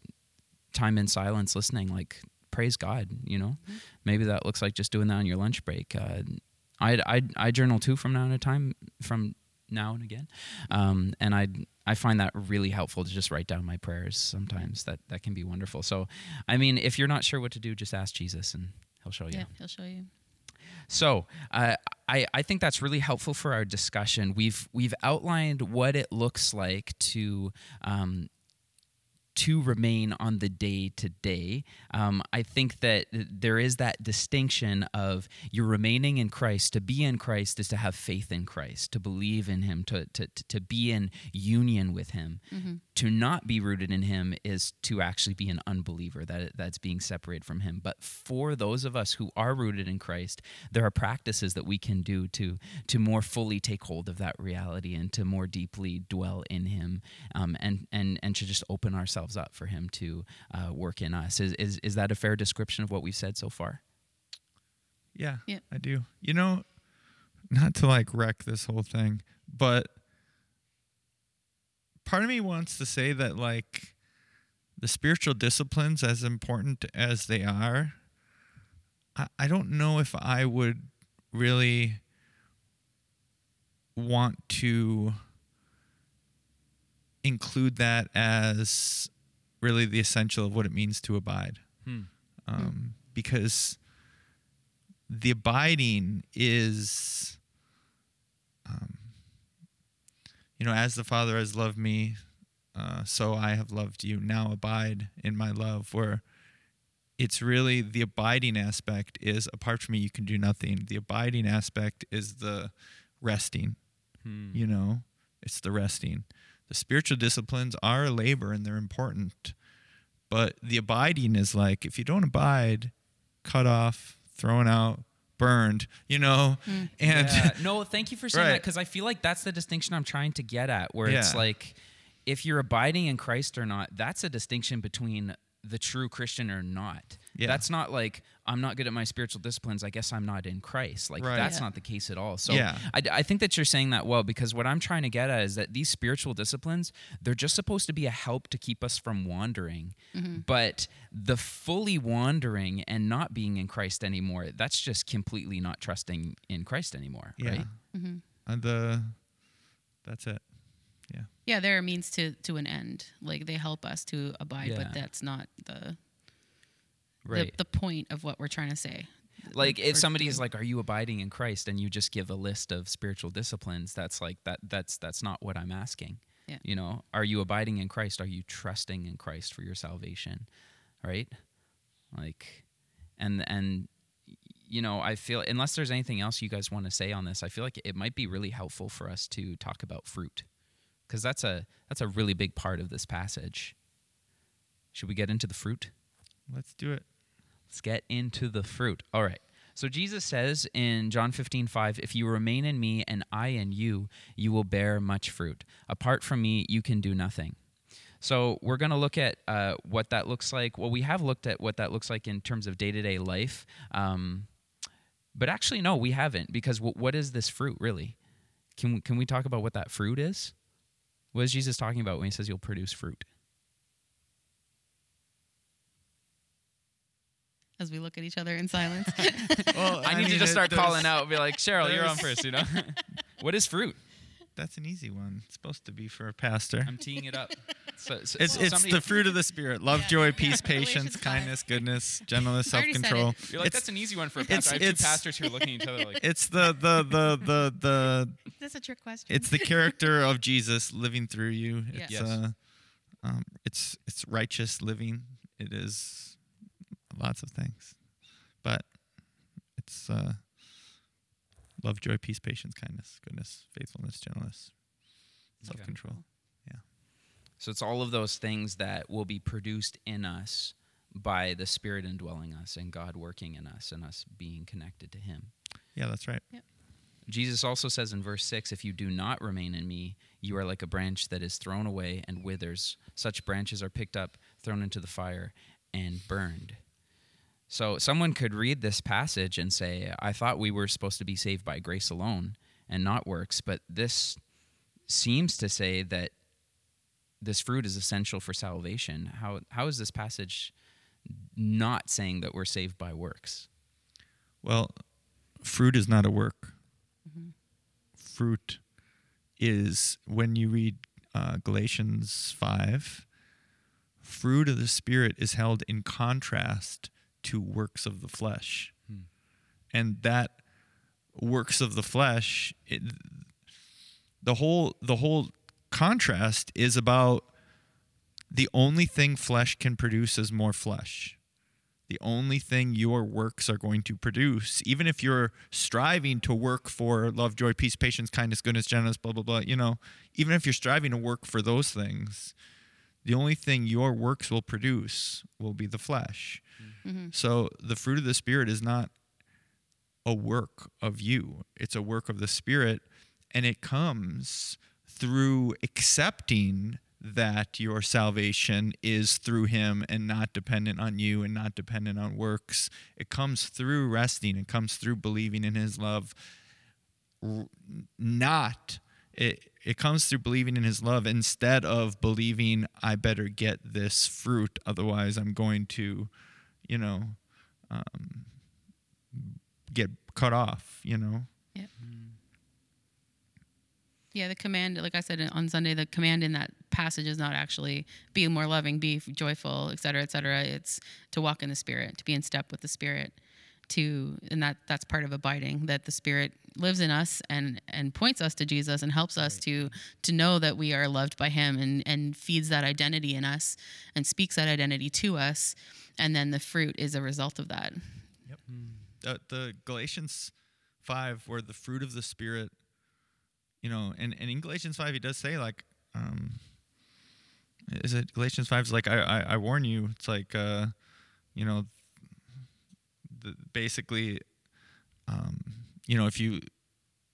Speaker 1: time in silence listening like praise God, you know. Maybe that looks like just doing that on your lunch break. Uh, I I I journal too from now to time from now and again, um, and I I find that really helpful to just write down my prayers. Sometimes that that can be wonderful. So, I mean, if you're not sure what to do, just ask Jesus and He'll show you.
Speaker 2: Yeah, he'll show you.
Speaker 1: So uh, I, I think that's really helpful for our discussion. We've we've outlined what it looks like to um, to remain on the day to day. Um, I think that there is that distinction of you're remaining in Christ. To be in Christ is to have faith in Christ, to believe in Him, to to to be in union with Him. To not be rooted in Him is to actually be an unbeliever. That that's being separated from Him. But for those of us who are rooted in Christ, there are practices that we can do to to more fully take hold of that reality and to more deeply dwell in Him, um, and and and to just open ourselves up for Him to uh, work in us. Is, is is that a fair description of what we've said so far?
Speaker 3: Yeah,
Speaker 2: Yeah.
Speaker 3: I do. You know, not to like wreck this whole thing, but part of me wants to say that like the spiritual disciplines, as important as they are, I, I don't know if I would really want to include that as really the essential of what it means to abide. Um, because the abiding is um, you know as the father has loved me uh, so i have loved you. Now abide in my love where it's really the abiding aspect is apart from me you can do nothing. The abiding aspect is the resting you know? It's the resting the spiritual disciplines are a labor and they're important but the abiding is like if you don't abide cut off thrown out burned you know? Mm. And
Speaker 1: Yeah. no, thank you for saying that because I feel like that's the distinction I'm trying to get at, where it's like if you're abiding in Christ or not, that's a distinction between the true Christian or not.
Speaker 3: Yeah.
Speaker 1: That's not like I'm not good at my spiritual disciplines. I guess I'm not in Christ. Like
Speaker 3: Right.
Speaker 1: that's
Speaker 2: Yeah.
Speaker 1: not the case at all. So
Speaker 3: Yeah.
Speaker 1: I, I think that you're saying that well because what I'm trying to get at is that these spiritual disciplines they're just supposed to be a help to keep us from wandering. Mm-hmm. But the fully wandering and not being in Christ anymore, that's just completely not trusting in Christ anymore,
Speaker 3: Yeah.
Speaker 1: right? Mm-hmm.
Speaker 3: And the that's it. Yeah.
Speaker 2: Yeah, they're a means to to an end. Like they help us to abide,
Speaker 1: Yeah.
Speaker 2: but that's not the,
Speaker 1: Right.
Speaker 2: the the point of what we're trying to say.
Speaker 1: like if somebody is like are you abiding in christ and you just give a list of spiritual disciplines that's like that that's that's not what i'm asking
Speaker 2: Yeah.
Speaker 1: you know are you abiding in christ are you trusting in christ for your salvation right like and and you know i feel unless there's anything else you guys want to say on this i feel like it might be really helpful for us to talk about fruit because that's a that's a really big part of this passage should we get into the fruit
Speaker 3: Let's do it.
Speaker 1: Let's get into the fruit. All right. So Jesus says in John 15, 5, if you remain in me and I in you, you will bear much fruit. Apart from me, you can do nothing. So we're going to look at uh, what that looks like. Well, we have looked at what that looks like in terms of day to day life. Um, but actually, no, we haven't because w- what is this fruit really? Can we, can we talk about what that fruit is? What is Jesus talking about when he says you'll produce fruit?
Speaker 2: As we look at each other in silence.
Speaker 3: Well,
Speaker 1: I, need to just start calling out, be like, Cheryl, you're on first, you know? what is fruit?
Speaker 3: That's an easy one. It's supposed to be for a pastor.
Speaker 1: I'm teeing it up. So, so-
Speaker 3: It's it's the fruit of the spirit: love,
Speaker 2: Yeah.
Speaker 3: joy, peace,
Speaker 2: Galatians
Speaker 3: patience, kindness, goodness, gentleness,
Speaker 2: I already said
Speaker 3: self-control.
Speaker 2: it.
Speaker 1: You're like,
Speaker 3: it's,
Speaker 1: that's an easy one for a
Speaker 3: it's-
Speaker 1: pastor. I have two pastors who are looking at each other like,
Speaker 3: it's the the the the the
Speaker 2: That's a trick question.
Speaker 3: it's the character of Jesus living through you. It's
Speaker 1: Yes.
Speaker 3: uh, um, it's it's righteous living. It is lots of things, but it's uh, love, joy, peace, patience, kindness, goodness, faithfulness, gentleness, self-control. Yeah.
Speaker 1: So it's all of those things that will be produced in us by the Spirit indwelling us and God working in us and us being connected to Him.
Speaker 3: Yeah, that's right.
Speaker 1: Jesus also says in verse 6 If you do not remain in me, you are like a branch that is thrown away and withers. Such branches are picked up, thrown into the fire, and burned. So someone could read this passage and say, I thought we were supposed to be saved by grace alone and not works, but this seems to say that this fruit is essential for salvation. How, how is this passage not saying that we're saved by works?
Speaker 3: Well, fruit is not a work. Fruit is when you read uh, Galatians 5, fruit of the Spirit is held in contrast to works of the flesh. Hmm. And that works of the flesh, it, the whole the whole contrast is about the only thing flesh can produce is more flesh the only thing your works are going to produce, even if you're striving to work for love, joy, peace, patience, kindness, goodness, gentleness, blah, blah, blah, you know, even if you're striving to work for those things, the only thing your works will produce will be the flesh. Mm-hmm. Mm-hmm. So the fruit of the Spirit is not a work of you, it's a work of the Spirit, and it comes through accepting that your salvation is through him and not dependent on you and not dependent on works. It comes through resting, it comes through believing in his love. Not it, it comes through believing in his love instead of believing I better get this fruit otherwise I'm going to, you know, um, get cut off, you know.
Speaker 2: Yeah, Yeah, the command, like I said on Sunday, the command in that passage is not actually be more loving, be joyful, et cetera, et cetera. It's to walk in the Spirit, to be in step with the Spirit, to and that that's part of abiding. That the Spirit lives in us and and points us to Jesus and helps us to to know that we are loved by Him and and feeds that identity in us and speaks that identity to us, and then the fruit is a result of that. Yep.
Speaker 3: the, the Galatians 5 where the fruit of the spirit you know and, and in Galatians 5 he does say like um is it Galatians 5 is like I, I I warn you it's like uh you know the, basically um you know if you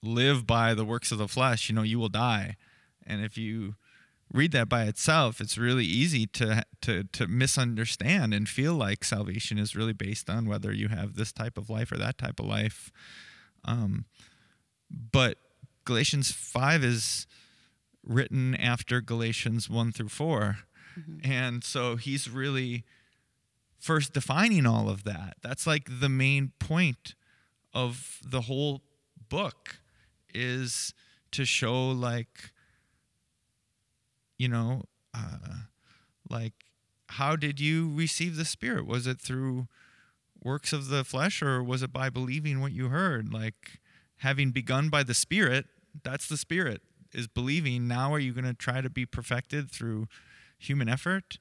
Speaker 3: live by the works of the flesh you know you will die. And if you read that by itself, it's really easy to to to misunderstand and feel like salvation is really based on whether you have this type of life or that type of life. Um, but Galatians five is written after Galatians one through 4 and so he's really first defining all of that. That's like the main point of the whole book is to show like you know uh, like how did you receive the spirit? Was it through works of the flesh or was it by believing what you heard? Like having begun by the spirit that's the spirit is believing. Now are you going to try to be perfected through human effort?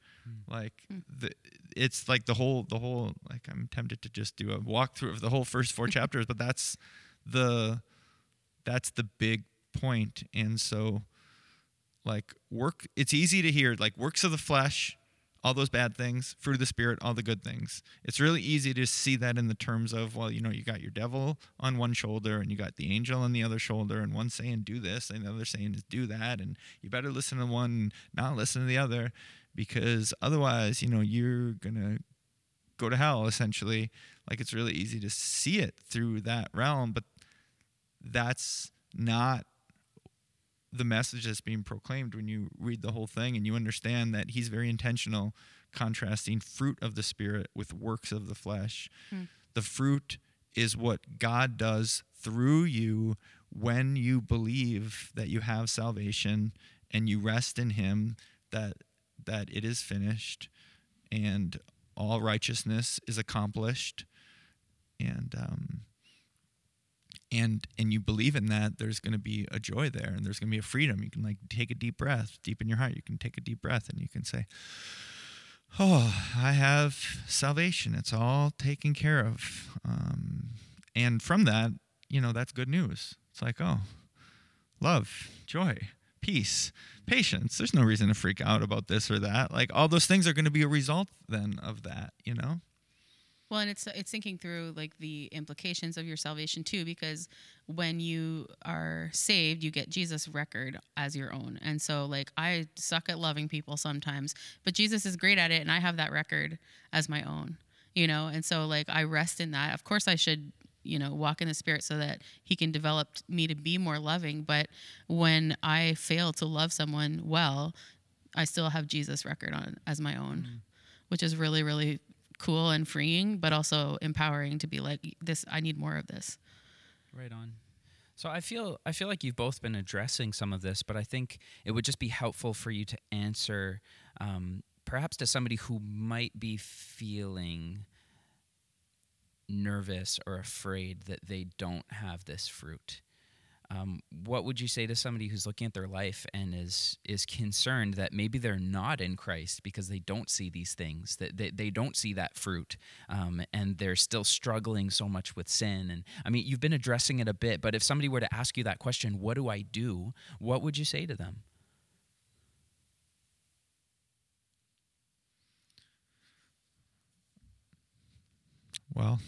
Speaker 3: Like the, it's like the whole the whole like i'm tempted to just do a walkthrough of the whole first four chapters but that's the that's the big point. and so like work it's easy to hear like works of the flesh all those bad things fruit of the spirit all the good things it's really easy to see that in the terms of well you know you got your devil on one shoulder and you got the angel on the other shoulder and one saying do this and the other saying is do that and you better listen to one and not listen to the other because otherwise you know you're gonna go to hell essentially. Like it's really easy to see it through that realm but that's not the message that's being proclaimed when you read the whole thing and you understand that he's very intentional contrasting fruit of the spirit with works of the flesh. Hmm. The fruit is what god does through you when you believe that you have salvation and you rest in him that that it is finished and all righteousness is accomplished. And um, and and you believe in that there's going to be a joy there and there's going to be a freedom. You can like take a deep breath deep in your heart. You can take a deep breath and you can say oh i have salvation. It's all taken care of. Um, and from that you know that's good news. It's like oh love joy peace patience there's no reason to freak out about this or that like all those things are going to be a result then of that you know
Speaker 2: Well, and it's it's thinking through like the implications of your salvation too, because when you are saved, you get Jesus' record as your own. And so, like, I suck at loving people sometimes, but Jesus is great at it, and I have that record as my own. You know, and so like I rest in that. Of course, I should you know walk in the spirit so that he can develop me to be more loving. But when i fail to love someone well i still have jesus record on as my own which is really really cool and freeing but also empowering to be like this i need more of this.
Speaker 1: Right on. So I feel I feel like you've both been addressing some of this, but I think it would just be helpful for you to answer, um, perhaps to somebody who might be feeling nervous or afraid that they don't have this fruit. Um, what would you say to somebody who's looking at their life and is is concerned that maybe they're not in Christ because they don't see these things that they, they don't see that fruit um, and they're still struggling so much with sin? And I mean you've been addressing it a bit but if somebody were to ask you that question what do I do? What would you say to them?
Speaker 3: Well,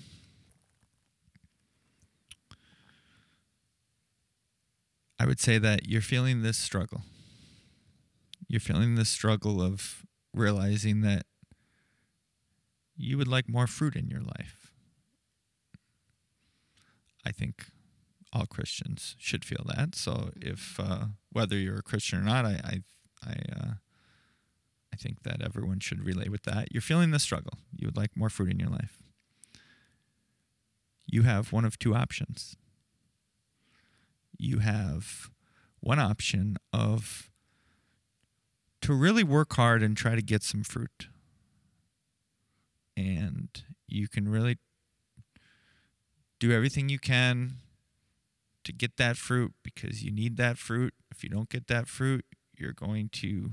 Speaker 3: I would say that you're feeling this struggle. You're feeling this struggle of realizing that you would like more fruit in your life. I think all Christians should feel that. So if uh, whether you're a Christian or not, I I I, uh, I think that everyone should relate with that. You're feeling the struggle. You would like more fruit in your life you have one of two options. You have one option of to really work hard and try to get some fruit. And you can really do everything you can to get that fruit because you need that fruit. If you don't get that fruit, you're going to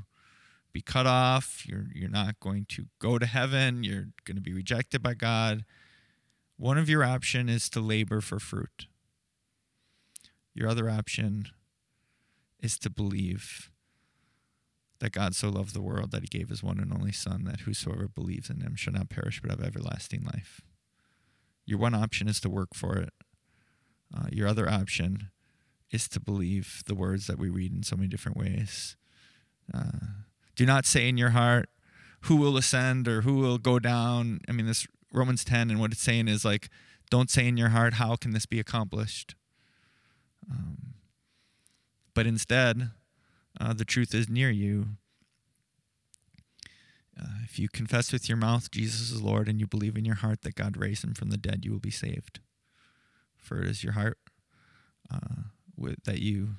Speaker 3: be cut off. You're you're not going to go to heaven. You're going to be rejected by God. One of your option is to labor for fruit. Your other option is to believe that God so loved the world that he gave his one and only Son, that whosoever believes in him shall not perish but have everlasting life. Your one option is to work for it. Uh, your other option is to believe the words that we read in so many different ways Uh, do not say in your heart, who will ascend or who will go down. I mean, this Romans 10 and what it's saying is like, don't say in your heart, how can this be accomplished? Um, but instead, uh, the truth is near you. Uh, if you confess with your mouth Jesus is Lord and you believe in your heart that God raised him from the dead, you will be saved. For it is your heart uh, with, that you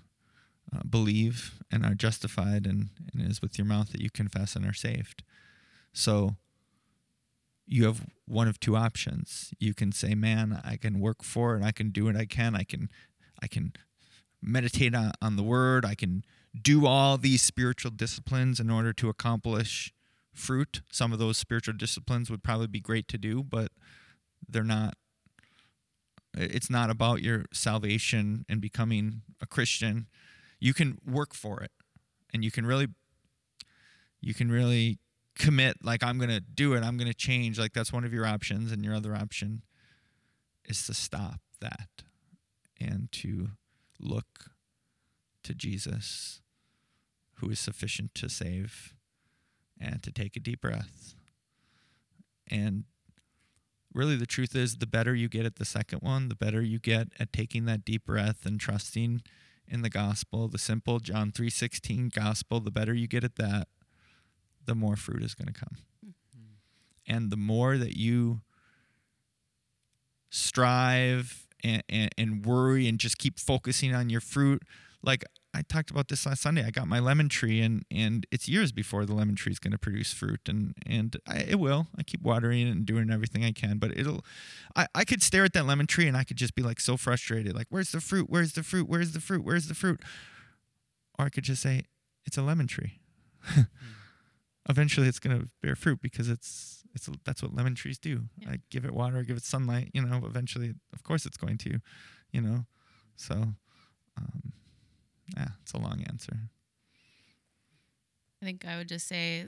Speaker 3: uh, believe and are justified, and, and it is with your mouth that you confess and are saved. So you have one of two options. You can say, "Man, I can work for it. I can do what I can. I can, I can meditate on, on the Word. I can do all these spiritual disciplines in order to accomplish." fruit. Some of those spiritual disciplines would probably be great to do, but they're not. It's not about your salvation and becoming a Christian. You can work for it, and you can really, you can really commit. Like I'm gonna do it. I'm gonna change. Like that's one of your options, and your other option is to stop that and to look to Jesus, who is sufficient to save and to take a deep breath. And really, the truth is, the better you get at the second one, the better you get at taking that deep breath and trusting in the gospel, the simple John 3:16 gospel, the better you get at that, the more fruit is going to come. Mm-hmm. And the more that you strive and, and, and worry and just keep focusing on your fruit, like I talked about this last Sunday. I got my lemon tree, and and it's years before the lemon tree is going to produce fruit, and and I, it will. I keep watering it and doing everything I can, but it'll. I I could stare at that lemon tree, and I could just be like so frustrated, like where's the fruit? Where's the fruit? Where's the fruit? Where's the fruit? Or I could just say it's a lemon tree. mm. Eventually, it's going to bear fruit because it's it's that's what lemon trees do. Yeah. I give it water, I give it sunlight. You know, eventually, of course, it's going to. You know, so. Um, yeah, it's a long answer.
Speaker 2: I think I would just say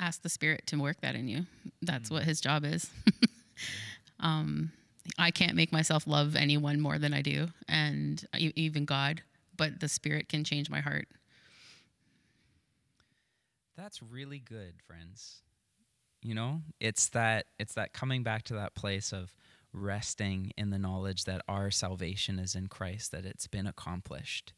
Speaker 2: ask the spirit to work that in you. That's mm. what his job is. um, I can't make myself love anyone more than I do, and even God, but the spirit can change my heart.
Speaker 1: That's really good, friends. You know, it's that it's that coming back to that place of resting in the knowledge that our salvation is in Christ, that it's been accomplished.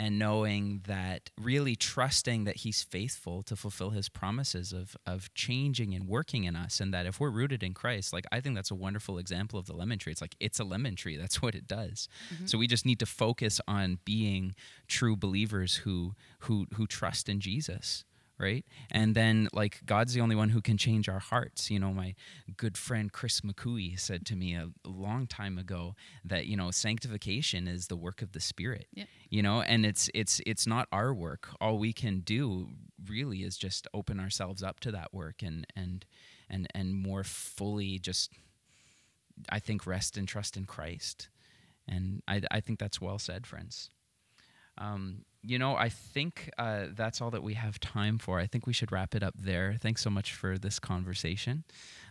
Speaker 1: And knowing that, really trusting that He's faithful to fulfill His promises of, of changing and working in us. And that if we're rooted in Christ, like I think that's a wonderful example of the lemon tree. It's like it's a lemon tree, that's what it does. Mm-hmm. So we just need to focus on being true believers who, who, who trust in Jesus right? And then like God's the only one who can change our hearts. You know, my good friend Chris McCooey said to me a, a long time ago that you know sanctification is the work of the Spirit. Yeah. You know, and it's it's it's not our work. All we can do really is just open ourselves up to that work and and and and more fully just I think rest and trust in Christ. And I, I think that's well said, friends. Um, you know, I think uh, that's all that we have time for. I think we should wrap it up there. Thanks so much for this conversation.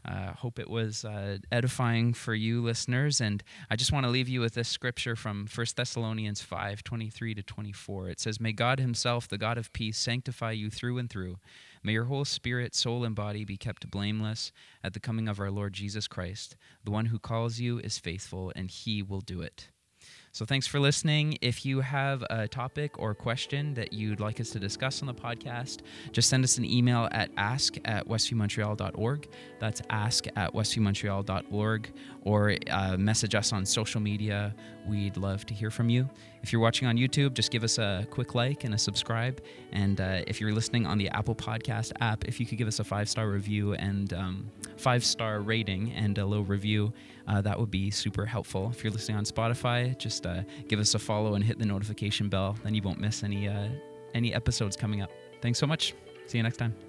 Speaker 1: Uh, hope it was uh, edifying for you listeners. And I just want to leave you with this scripture from 1 Thessalonians 5 23 to 24. It says, May God Himself, the God of peace, sanctify you through and through. May your whole spirit, soul, and body be kept blameless at the coming of our Lord Jesus Christ. The one who calls you is faithful, and He will do it. So thanks for listening. If you have a topic or question that you'd like us to discuss on the podcast, just send us an email at ask at westviewmontreal.org. That's ask at westviewmontreal.org or uh, message us on social media. We'd love to hear from you. If you're watching on YouTube, just give us a quick like and a subscribe. And uh, if you're listening on the Apple Podcast app, if you could give us a five star review and um, five star rating and a little review, uh, that would be super helpful. If you're listening on Spotify, just uh, give us a follow and hit the notification bell. Then you won't miss any uh, any episodes coming up. Thanks so much. See you next time.